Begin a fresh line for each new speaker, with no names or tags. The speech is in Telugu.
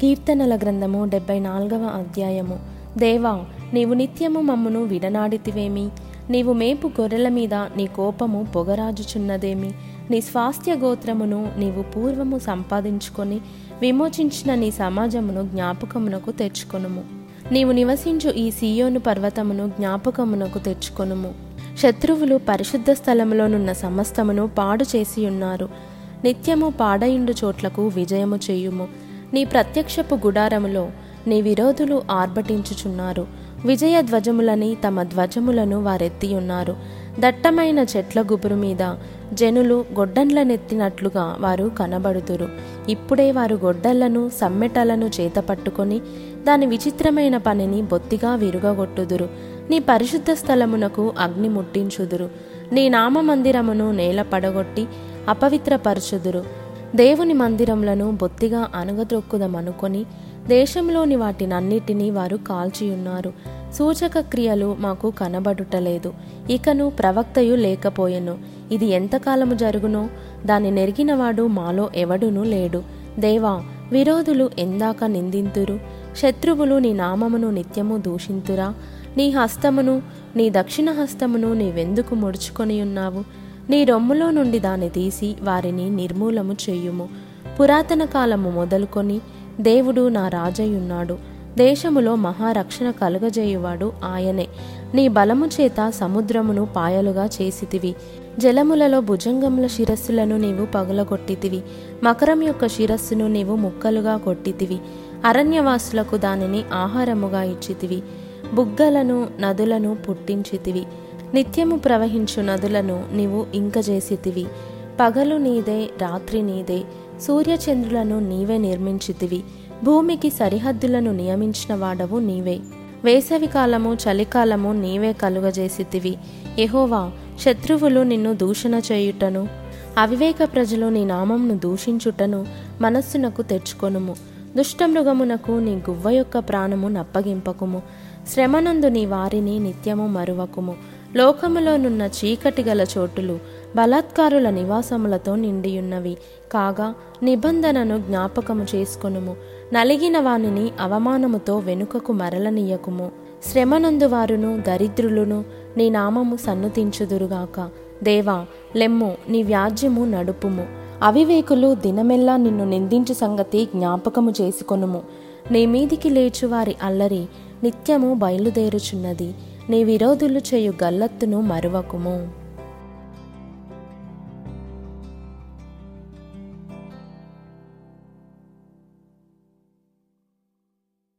కీర్తనల గ్రంథము డెబ్బై నాలుగవ అధ్యాయము. దేవా నీవు నిత్యము మమ్మును విడనాడితివేమి? నీవు మేపు గొర్రెల మీద నీ కోపము పొగరాజుచున్నదేమి? నీ స్వాస్థ్య గోత్రమును నీవు పూర్వము సంపాదించుకొని విమోచించిన నీ సమాజమును జ్ఞాపకమునకు తెచ్చుకొనుము. నీవు నివసించు ఈ సీయోను పర్వతమును జ్ఞాపకమునకు తెచ్చుకొనుము. శత్రువులు పరిశుద్ధ స్థలములోనున్న సమస్తమును పాడు చేసి ఉన్నారు నిత్యము పాడయిండు చోట్లకు విజయము చేయుము. నీ ప్రత్యక్షపు గుడారములో నీ విరోధులు ఆర్భటించుచున్నారు. విజయ ధ్వజములని తమ ధ్వజములను వారెత్తి ఉన్నారు. దట్టమైన చెట్ల గుబురు మీద జనులు గొడ్డన్లనెత్తినట్లుగా వారు కనబడుతురు ఇప్పుడే వారు గొడ్డళ్ళను సమ్మెటలను చేత పట్టుకొని దాని విచిత్రమైన పనిని బొత్తిగా విరుగగొట్టుదురు. నీ పరిశుద్ధ స్థలమునకు అగ్ని ముట్టించుదురు. నీ నామ మందిరమును నేల పడగొట్టి అపవిత్రపరచుదురు. దేవుని మందిరములను బొత్తిగా అనుగద్రొక్కుదమనుకొని దేశంలోని వాటినన్నిటినీ వారు కాల్చియున్నారు. సూచక క్రియలు మాకు కనబడుటలేదు. ఇకను ప్రవక్తయు లేకపోయెను. ఇది ఎంతకాలము జరుగునో? దాని నెరిగినవాడు మాలో ఎవడునూ లేడు. దేవా విరోధులు ఎందాక నిందింతురు? శత్రువులు నీ నామమును నిత్యము దూషింతురా? నీ హస్తమును నీ దక్షిణ హస్తమును నీవెందుకు ముడుచుకొని ఉన్నావు నీ రొమ్ములో నుండి దాన్ని తీసి వారిని నిర్మూలము చేయుము. పురాతన కాలము మొదలుకొని దేవుడు నా రాజయ్యున్నాడు. దేశములో మహారక్షణ కలుగజేయువాడు ఆయనే. నీ బలము చేత సముద్రమును పాయలుగా చేసితివి. జలములలో భుజంగముల శిరస్సులను నీవు పగులగొట్టితివి. మకరం యొక్క శిరస్సును నీవు ముక్కలుగా కొట్టితివి. అరణ్యవాసులకు దానిని ఆహారముగా ఇచ్చితివి. బుగ్గలను నదులను పుట్టించితివి. నిత్యము ప్రవహించు నదులను నీవు ఇంకజేసితివి పగలు నీదే రాత్రి నీదే సూర్యచంద్రులను నీవే నిర్మించితివి. భూమికి సరిహద్దులను నియమించిన వాడవు నీవే. వేసవికాలము చలికాలము నీవే కలుగజేసితివి. ఎహోవా శత్రువులు నిన్ను దూషణ చేయుటను అవివేక ప్రజలు నీ నామంను దూషించుటను మనస్సునకు తెచ్చుకొనుము. దుష్టమృగమునకు నీ గువ్వ యొక్క ప్రాణము నప్పగింపకుము. శ్రమనందు నీ వారిని నిత్యము మరువకుము. లోకములోనున్న చీకటి గల చోటులు బలాత్కారుల నివాసములతో నిండియున్నవి. కాగా నిబంధనను జ్ఞాపకము చేసుకొనుము. నలిగిన వానిని అవమానముతో వెనుకకు మరలనీయకుము. శ్రమనందు వారును దరిద్రులును నీ నామము సన్నుతించుదురుగాక. దేవా లెమ్ము నీ వ్యాజ్యము నడుపుము. అవివేకులు దినమెల్లా నిన్ను నిందించు సంగతి జ్ఞాపకము చేసుకొనుము. నీ మీదికి లేచువారి అల్లరి నిత్యము బయలుదేరుచున్నది. నీ విరోధులు చేయు గల్లత్తును మరువకుము.